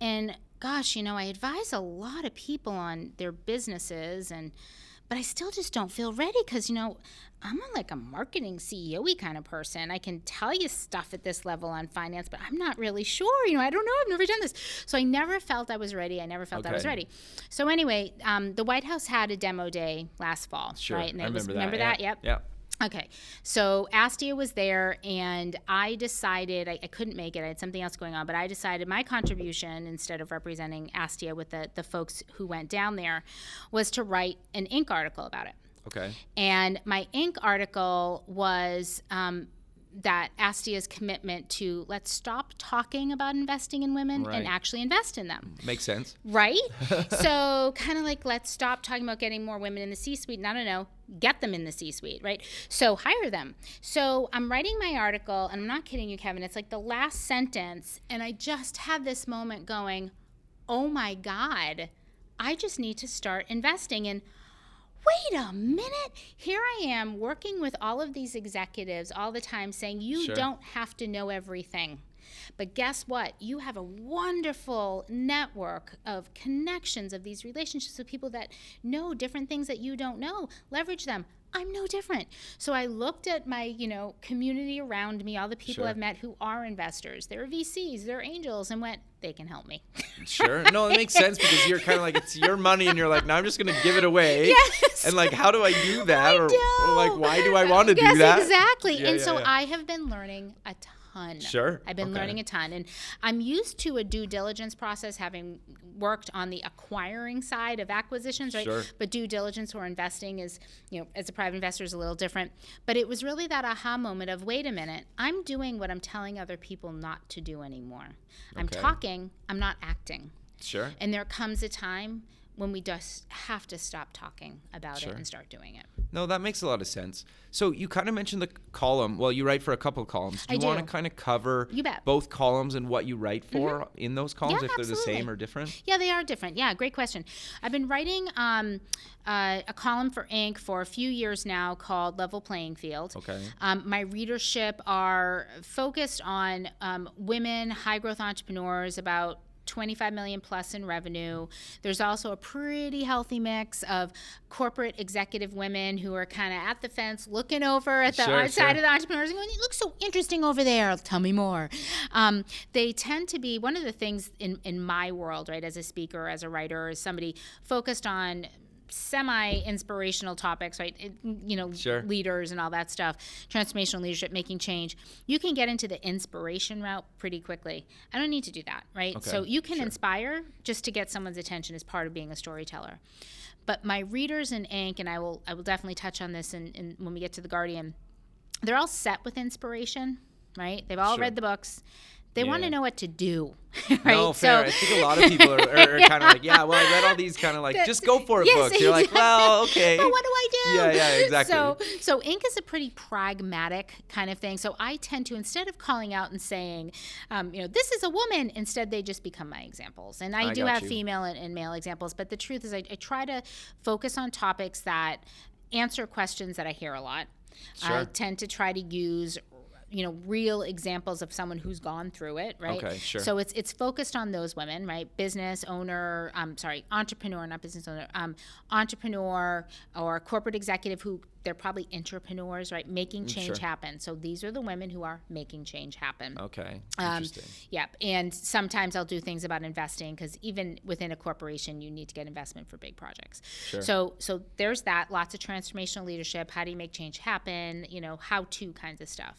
and gosh, you know I advise a lot of people on their businesses and. But I still just don't feel ready because you know I'm like a marketing CEO-y kind of person. I can tell you stuff at this level on finance, but I'm not really sure. You know, I don't know. I've never done this, so I never felt I was ready. I never felt I was ready. So anyway, um, the White House had a demo day last fall, Sure. right? And I it was remember that. remember yeah. that? Yep. Okay, so Astia was there, and I decided I, I couldn't make it. I had something else going on, but I decided my contribution, instead of representing Astia with the, the folks who went down there, was to write an Inc. article about it. Okay. And my Inc. article was um, that Astia's commitment to let's stop talking about investing in women Right. and actually invest in them Makes sense. right? so kind of like let's stop talking about getting more women in the C-suite. No, no, no, get them in the C-suite, right? So hire them. So I'm writing my article, and I'm not kidding you, Kevin. It's like the last sentence, and I just had this moment going, "Oh my God, I just need to start investing in." Wait a minute. Here I am working with all of these executives all the time saying, you Sure. don't have to know everything. But guess what? You have a wonderful network of connections of these relationships with people that know different things that you don't know. Leverage them. I'm no different. So I looked at my, you know, community around me, all the people Sure. I've met who are investors. They're VCs, they're angels, and went, they can help me. Sure. No, it makes sense because you're kind of like it's your money, and you're like, now I'm just gonna give it away. Yes. And like, how do I do that? I or, or, like, why do I want to yes, do that? exactly. Yeah, and yeah, so yeah. I have been learning a ton. Sure. I've been Okay. learning a ton. And I'm used to a due diligence process having worked on the acquiring side of acquisitions, right? Sure. But due diligence or investing is, you know, as a private investor is a little different. But it was really that aha moment of wait a minute, I'm doing what I'm telling other people not to do anymore. I'm talking, I'm not acting. Sure. And there comes a time when we just have to stop talking about Sure. it and start doing it. No, that makes a lot of sense. So you kind of mentioned the column. Well, you write for a couple of columns. Do you want to kind of cover. Mm-hmm. both columns and what you write for in those columns, Yeah, if they're the same or different? Yeah, they are different. Yeah, great question. I've been writing um, uh, a column for Inc. for a few years now called Level Playing Field. Okay. Um, my readership are focused on um, women, high growth entrepreneurs, about 25 million plus in revenue. There's also a pretty healthy mix of corporate executive women who are kind of at the fence looking over at the Sure, outside sure. of the entrepreneurs and going, it looks so interesting over there. Tell me more. Um, they tend to be one of the things in, in my world, right, as a speaker, as a writer, as somebody focused on semi inspirational topics, right? It- you know, Sure. leaders and all that stuff, transformational leadership, making change. You can get into the inspiration route pretty quickly. I don't need to do that, right? Okay, So you can sure. inspire just to get someone's attention as part of being a storyteller. But my readers in Inc., and I will I will definitely touch on this in, in when we get to the Guardian, they're all set with inspiration, right? They've all Sure. read the books. They want to know what to do, right? No, fair. I think a lot of people are, are, are kind of like, yeah, well, I read all these kind of like, just go for it Yes, books. You're like, well, okay. But what do I do? Yeah, yeah, exactly. So, so Inc. is a pretty pragmatic kind of thing. So I tend to instead of calling out and saying, um, you know, this is a woman, instead they just become my examples. And I, I do have you. female and, and male examples, but the truth is, I, I try to focus on topics that answer questions that I hear a lot. Sure. I tend to try to use you know real examples of someone who's gone through it right Okay, sure. so it's it's focused on those women right business owner um sorry entrepreneur not business owner um entrepreneur or corporate executive who they're probably entrepreneurs right making change Mm, sure. happen so these are the women who are making change happen Okay. um, Interesting. Yep. And sometimes I'll do things about investing because even within a corporation, you need to get investment for big projects. Sure. So, so there's that. Lots of transformational leadership. How do you make change happen? You know, how to kinds of stuff.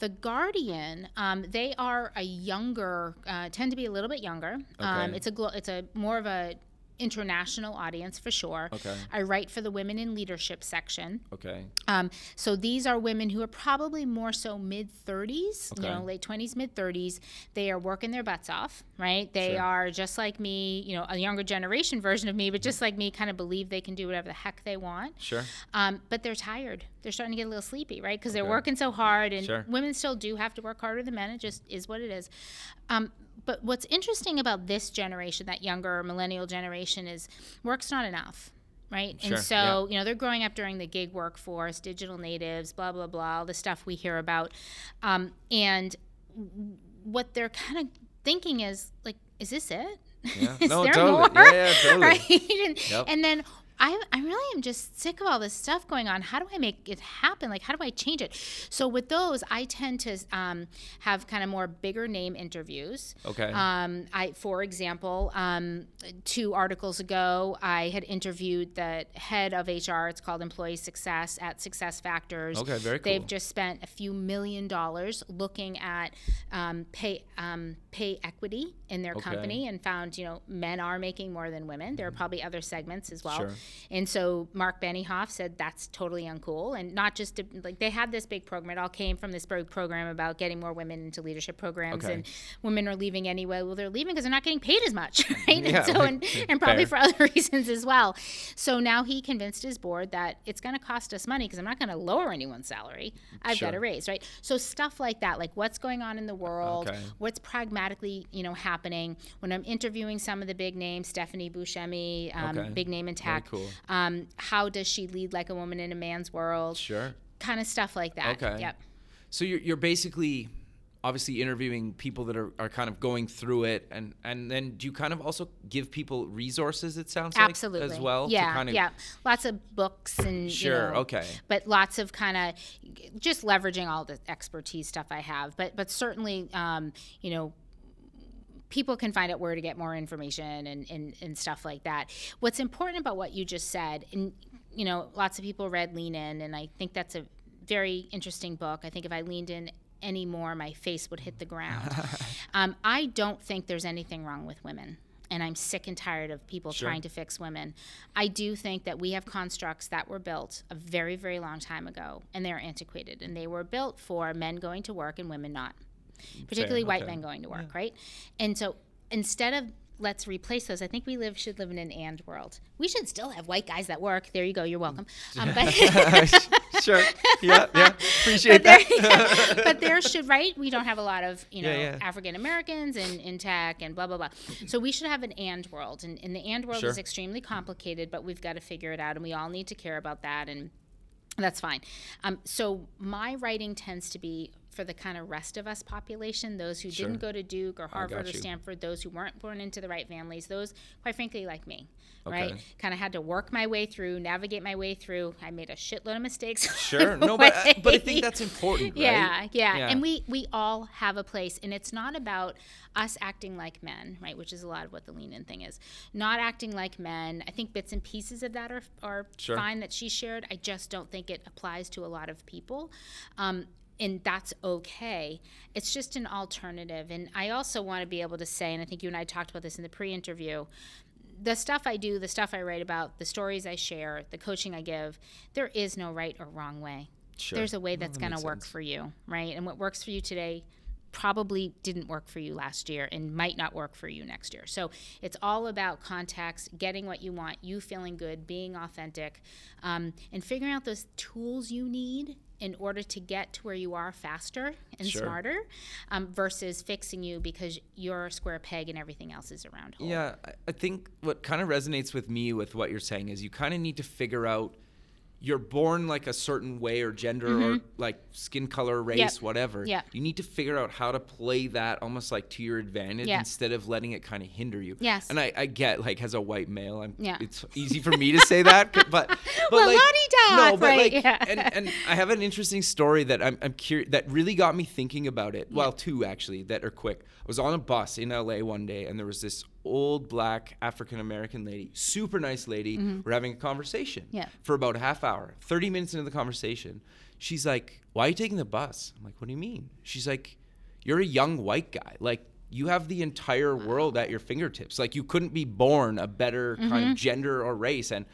The Guardian, um, they are a younger, uh, tend to be a little bit younger. Um, it's a glo- it's a more of a international audience for sure. Okay. I write for the Women in Leadership section. Okay. Um, so these are women who are probably more so mid 30s, you know, late 20s, mid 30s. They are working their butts off, right? They Sure. are just like me, you know, a younger generation version of me, but just like me, kind of believe they can do whatever the heck they want. Sure. Um, but they're tired. They're starting to get a little sleepy, right? Because they're working so hard, and Sure. women still do have to work harder than men. It just is what it is. Um, but what's interesting about this generation, that younger millennial generation, is work's not enough. Right. Sure, And so, you know, they're growing up during the gig workforce, digital natives, blah, blah, blah, all the stuff we hear about. Um, and what they're kind of thinking is like, is this it? Yeah. is No, there totally. more? Yeah, yeah, totally. Right? and, Yep. and then I, I really am just sick of all this stuff going on. How do I make it happen? Like, how do I change it? So with those, I tend to um, have kind of more bigger name interviews. Okay. Um, I, for example, um, two articles ago, I had interviewed the head of HR. It's called Employee Success at Success Factors. Okay, very cool. They've just spent a few million dollars looking at um, pay um, pay equity in their Okay. company and found you know men are making more than women. There are probably other segments as well. Sure. And so Marc Benioff said that's totally uncool, and not just to, like they had this big program. It all came from this big program about getting more women into leadership programs, Okay. and women are leaving anyway. Well, they're leaving because they're not getting paid as much, right? Yeah, and so and, and probably fair. for other reasons as well. So now he convinced his board that it's going to cost us money because I'm not going to lower anyone's salary. I've got Sure. to raise, right? So stuff like that, like what's going on in the world, Okay. what's pragmatically, you know, happening. When I'm interviewing some of the big names, Stephanie Buscemi, um, Okay. big name in tech. cool. Um, how does she lead like a woman in a man's world? Sure. Kind of stuff like that. Okay. Yep. So you're, you're basically obviously interviewing people that are, are kind of going through it and and then do you kind of also give people resources it sounds like Absolutely. as well Yeah. to kind of yeah. Lots of books and Sure, You know, okay. But lots of kind of just leveraging all the expertise stuff I have. But but certainly, um, you know. People can find out where to get more information and, and, and stuff like that. What's important about what you just said, and you know, lots of people read Lean In, and I think that's a very interesting book. I think if I leaned in anymore, my face would hit the ground. um, I don't think there's anything wrong with women. And I'm sick and tired of people Sure. trying to fix women. I do think that we have constructs that were built a very, very long time ago, and they're antiquated. And they were built for men going to work and women not, particularly white okay. men going to work, right? And so instead of let's replace those, I think we live should live in an and world. We should still have white guys that work. There you go. You're welcome. Um, but sure. Yeah, yeah. Appreciate but there, that. but there should right. We don't have a lot of you know Yeah, yeah. African Americans in, in tech and blah blah blah. So we should have an and world, and, and the and world Sure. is extremely complicated, but we've got to figure it out, and we all need to care about that, and that's fine. Um, so my writing tends to be for the kind of rest of us population, those who Sure. didn't go to Duke or Harvard or. Stanford, those who weren't born into the right families, those quite frankly like me. Okay. Right, kind of had to work my way through, navigate my way through. I made a shitload of mistakes. Sure. No, but I- but I think that's important, right? Yeah, yeah, Yeah. And we we all have a place, and it's not about us acting like men, right? Which is a lot of what the lean in thing is. Not acting like men. I think bits and pieces of that are are Sure. fine that she shared. I just don't think it applies to a lot of people. Um, and that's okay. It's just an alternative. And I also want to be able to say, and I think you and I talked about this in the pre interview, the stuff I do, the stuff I write about, the stories I share, the coaching I give, there is no right or wrong way. Sure. There's a way that's that going to work sense. for you, right? And what works for you today probably didn't work for you last year and might not work for you next year. So it's all about context, getting what you want, you feeling good, being authentic, um, and figuring out those tools you need in order to get to where you are faster and Sure. smarter um, versus fixing you because you're a square peg and everything else is a round hole. Yeah, I think what kind of resonates with me with what you're saying is you kind of need to figure out you're born like a certain way or gender or like skin color, race, Mm-hmm. Yep. whatever. Yep. You need to figure out how to play that almost like to your advantage Yeah. instead of letting it kind of hinder you. Yes. And I, I get like as a white male, I'm Yeah. it's easy for me to say that, but but Well, like no, but right, like yeah. and and I have an interesting story that I'm I'm curious that really got me thinking about it. Well, two actually that are quick. I was on a bus in LA one day and there was this old black African American lady, super nice lady. We're having a conversation Mm-hmm. Yeah. for about a half hour. 30 minutes into the conversation, she's like, "Why are you taking the bus?" I'm like, "What do you mean?" She's like, "You're a young white guy. Like you have the entire world at your fingertips. Like you couldn't be born a better kind Mm-hmm. of gender or race." And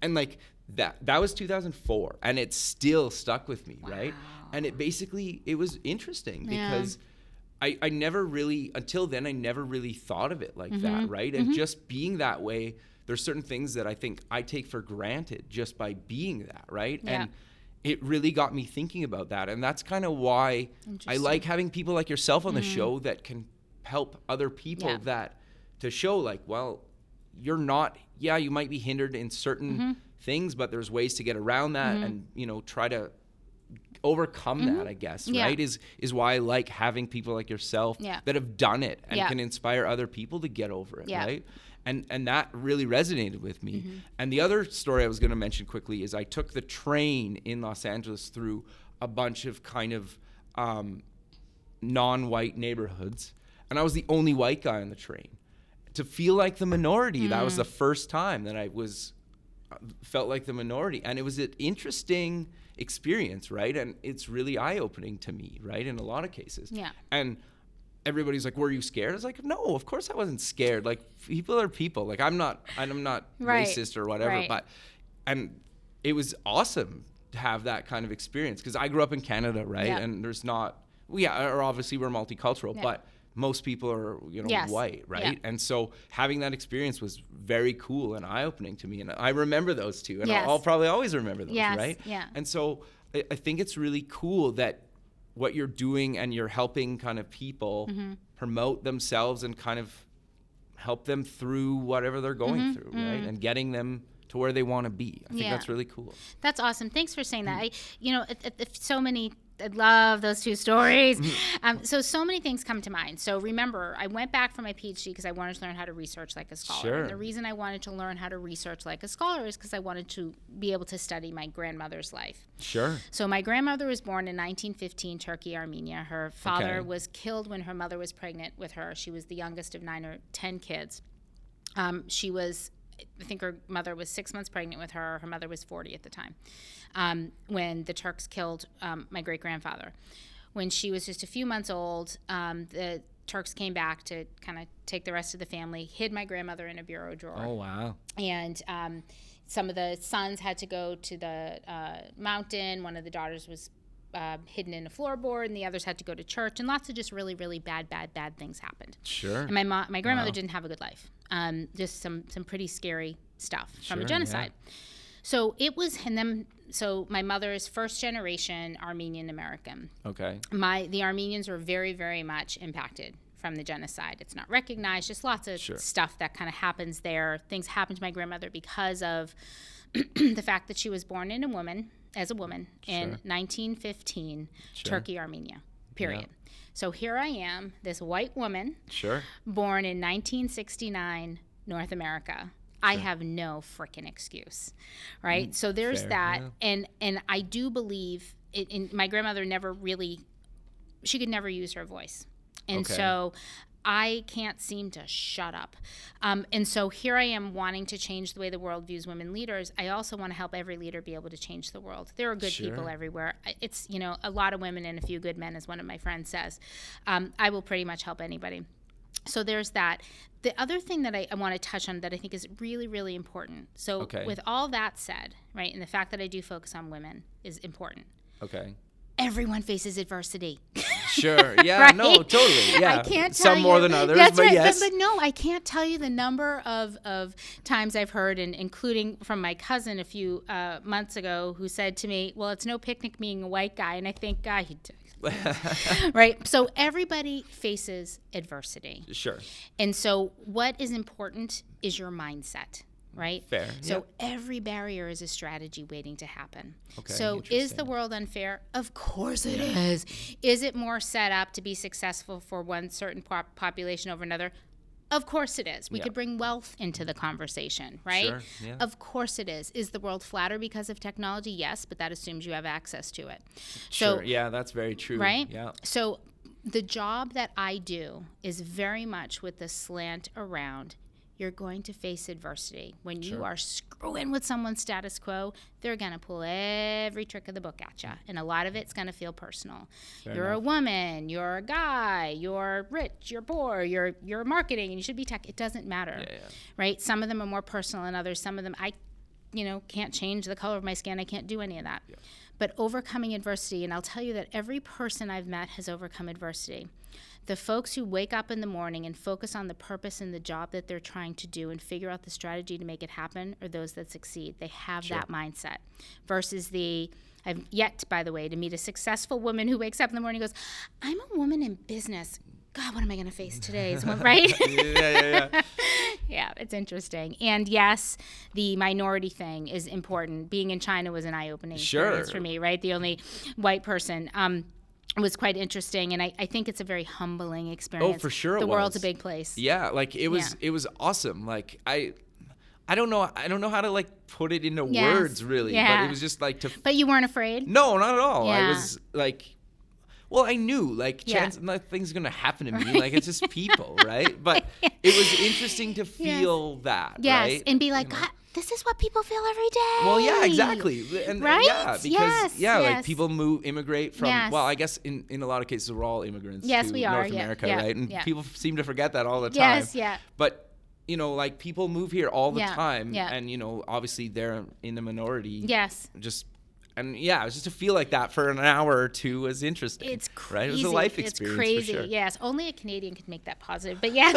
and like that that was 2004 and it still stuck with me, right? And it basically it was interesting Yeah. because I, I never really until then I never really thought of it like Mm-hmm. that, right? And just being that way, there's certain things that I think I take for granted just by being that, right? Yeah. And it really got me thinking about that. And that's kind of why I Mm-hmm. like having people like yourself on the show that can help other people Yeah. that to show like, well, you're not yeah, you might be hindered in certain Mm-hmm. things, but there's ways to get around that and, you know, try to overcome that, I guess, Mm-hmm. Yeah. right? Is is why I like having people like yourself Yeah. that have done it and Yeah. can inspire other people to get over it, right? And and that really resonated with me. Mm-hmm. And the other story I was going to mention quickly is I took the train in Los Angeles through a bunch of kind of um, non-white neighborhoods, and I was the only white guy on the train. To feel like the minority, that Mm. was the first time that I was uh, felt like the minority, and it was an interesting experience, right? And it's really eye-opening to me, right? In a lot of cases, Yeah. And everybody's like, "Were you scared?" I was like, "No, of course I wasn't scared. Like people are people. Like I'm not. I'm not Right. racist or whatever, Right. but." and it was awesome to have that kind of experience because I grew up in Canada, right? Yeah. And there's not, well, yeah, or obviously we're multicultural, Yeah. but most people are, you know, Yes. white, Yeah. right? And so having that experience was very cool and eye opening to me. And I remember those two, and Yes. I'll probably always remember those, Yes, right? yeah. And so I, I think it's really cool that what you're doing and you're helping kind of people Mm-hmm. promote themselves and kind of help them through whatever they're going Mm-hmm. through, right? And getting them to where they want to be. I think Yeah. that's really cool. That's awesome. Thanks for saying that. I, you know, it, it- so many. I love those two stories. Mm-hmm. Um, so, so many things come to mind. So, remember, I went back for my PhD because I wanted to learn how to research like a scholar. Sure. And the reason I wanted to learn how to research like a scholar is because I wanted to be able to study my grandmother's life. Sure. So my grandmother was born in 1915, Turkey, Armenia. Her father Okay. was killed when her mother was pregnant with her. She was the youngest of nine or ten kids. Um, she was, I think her mother was six months pregnant with her. Her mother was 40 at the time um, when the Turks killed um, my great grandfather. when she was just a few months old, um, the Turks came back to kind of take the rest of the family, hid my grandmother in a bureau drawer. Oh wow. And um, some of the sons had to go to the uh, mountain. One of the daughters was uh, hidden in a floorboard, and the others had to go to church. And lots of just really, really bad, bad, bad things happened. Sure. And my mom, my grandmother didn't have a good life. Um, just some some pretty scary stuff from Sure, a genocide. So it was, and then so my mother is first generation Armenian American Okay. my the Armenians were very very much impacted from the genocide. It's not recognized. Just lots of Sure. stuff that kind of happens there. Things happen to my grandmother because of the fact that she was born in a woman as a woman in 1915, Turkey, Armenia. Period. So here I am, this white woman Sure. born in 1969 North America. I have no freaking excuse, right? Mm, so there's fair, that, yeah. and and I do believe, it, and my grandmother never really, she could never use her voice, and Okay. so I can't seem to shut up, um, and so here I am wanting to change the way the world views women leaders. I also want to help every leader be able to change the world. There are good people everywhere. It's you know a lot of women and a few good men, as one of my friends says. Um, I will pretty much help anybody. So there's that. The other thing that I, I want to touch on that I think is really, really important. So Okay. with all that said, right, and the fact that I do focus on women is important. Okay. Everyone faces adversity. Sure. Yeah. right? No. Totally. Yeah. I can't tell Some more you- than others, That's but right. yes. But, but no, I can't tell you the number of, of times I've heard, and including from my cousin a few uh, months ago, who said to me, "Well, it's no picnic being a white guy," and I think, "God, he." right. So everybody faces adversity. sure. And so, what is important is your mindset, right? Fair, So, every barrier is a strategy waiting to happen. Okay, so, is the world unfair? Of course it is. Is it more set up to be successful for one certain pop- population over another? Of course it is. We Yeah. could bring wealth into the conversation, right? Sure, yeah. Of course it is. Is the world flatter because of technology? Yes, but that assumes you have access to it. So, Sure. Yeah. That's very true. right? Yeah. So the job that I do is very much with the slant around you're going to face adversity. When you are screwing with someone's status quo, they're going to pull every trick of the book at you. And a lot of it's going to feel personal. you're a woman, you're a guy, you're rich, you're poor, you're you're marketing and you should be tech. It doesn't matter. Yeah, yeah. Right? Some of them are more personal than others. Some of them I you know, can't change the color of my skin. I can't do any of that. But overcoming adversity, and I'll tell you that every person I've met has overcome adversity. The folks who wake up in the morning and focus on the purpose and the job that they're trying to do and figure out the strategy to make it happen are those that succeed. They have that mindset versus the I've yet, by the way, to meet a successful woman who wakes up in the morning and goes, I'm a woman in business. God, what am I going to face today? One- right? Yeah. Yeah. Yeah. yeah, it's interesting. And yes, the minority thing is important. Being in China was an eye-opening experience for me, right? The only white person. Um, was quite interesting, and I, I think it's a very humbling oh, experience. Oh, for sure The world's a big place. Yeah, like it was Yeah. it was awesome. Like I I don't know I don't know how to like put it into Yes. words really, Yeah. but it was just like to But you weren't afraid. No, not at all. Yeah. I was like well, I knew like Yeah. chance nothing's gonna happen to me. Like it's just people, right? But it was interesting to feel that, Yes, right? and be like, God, this is what people feel every day. Well, yeah, exactly. And Right? yeah, because Yes, yeah, yes. like people move immigrate from Yes. well, I guess in, in a lot of cases we're all immigrants Yes, to we are, North yeah, America, yeah, right? And yeah. people seem to forget that all the time. Yes, yeah. But you know, like people move here all the time yeah. and you know, obviously they're in the minority. Yes. Just and yeah, it was just to feel like that for an hour or two was interesting. It's crazy. right. It was a life It's crazy. Sure. Yes, only a Canadian could make that positive. But yes,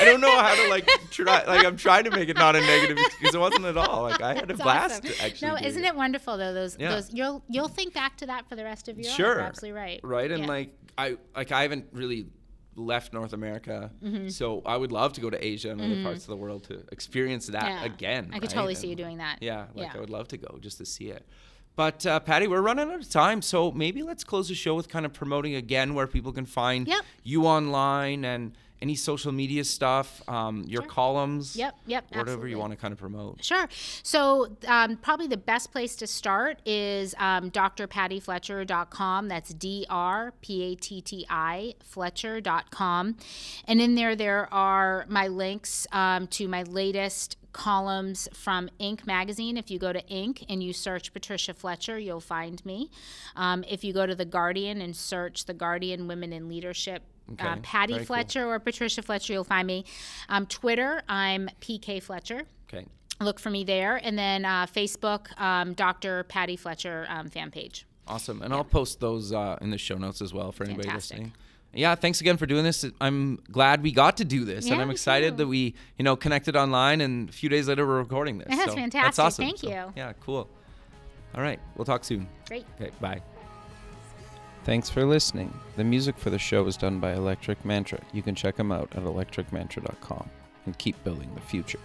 I don't know how to like try. Like I'm trying to make it not a negative because it wasn't at all. Like I had a blast. awesome. Actually, No, isn't it wonderful though? Those Yeah. those you'll you'll think back to that for the rest of your life. Sure. Absolutely right. Right, and Yeah. like I like I haven't really left North America, Mm-hmm. so I would love to go to Asia and other parts of the world to experience that Yeah. again. I could right? totally see you doing that. Yeah, like Yeah. I would love to go just to see it. But uh, Patti, we're running out of time, so maybe let's close the show with kind of promoting again where people can find Yep. you online and any social media stuff, um, your columns. Yep, yep, Whatever absolutely. you want to kind of promote. Sure. So, um, probably the best place to start is um, drpattifletcher.com. That's D R P A T T I Fletcher.com. And in there, there are my links um, to my latest columns from Inc. magazine. If you go to Inc. and you search Patricia Fletcher, you'll find me. Um, if you go to The Guardian and search The Guardian Women in Leadership, uh, Patti very cool. Fletcher or Patricia Fletcher, you'll find me. Um, Twitter, I'm PK Fletcher. Okay. Look for me there. And then uh, Facebook, um, Dr. Patti Fletcher um, fan page. Awesome. And I'll post those uh, in the show notes as well for anybody Fantastic. listening. Yeah, thanks again for doing this. I'm glad we got to do this, and I'm excited that we, you know, connected online, and a few days later we're recording this. That's so fantastic. That's awesome. Thank So, you. Yeah, cool. All right, we'll talk soon. Great. Okay, bye. Thanks for listening. The music for the show is done by Electric Mantra. You can check them out at electricmantra.com and keep building the future.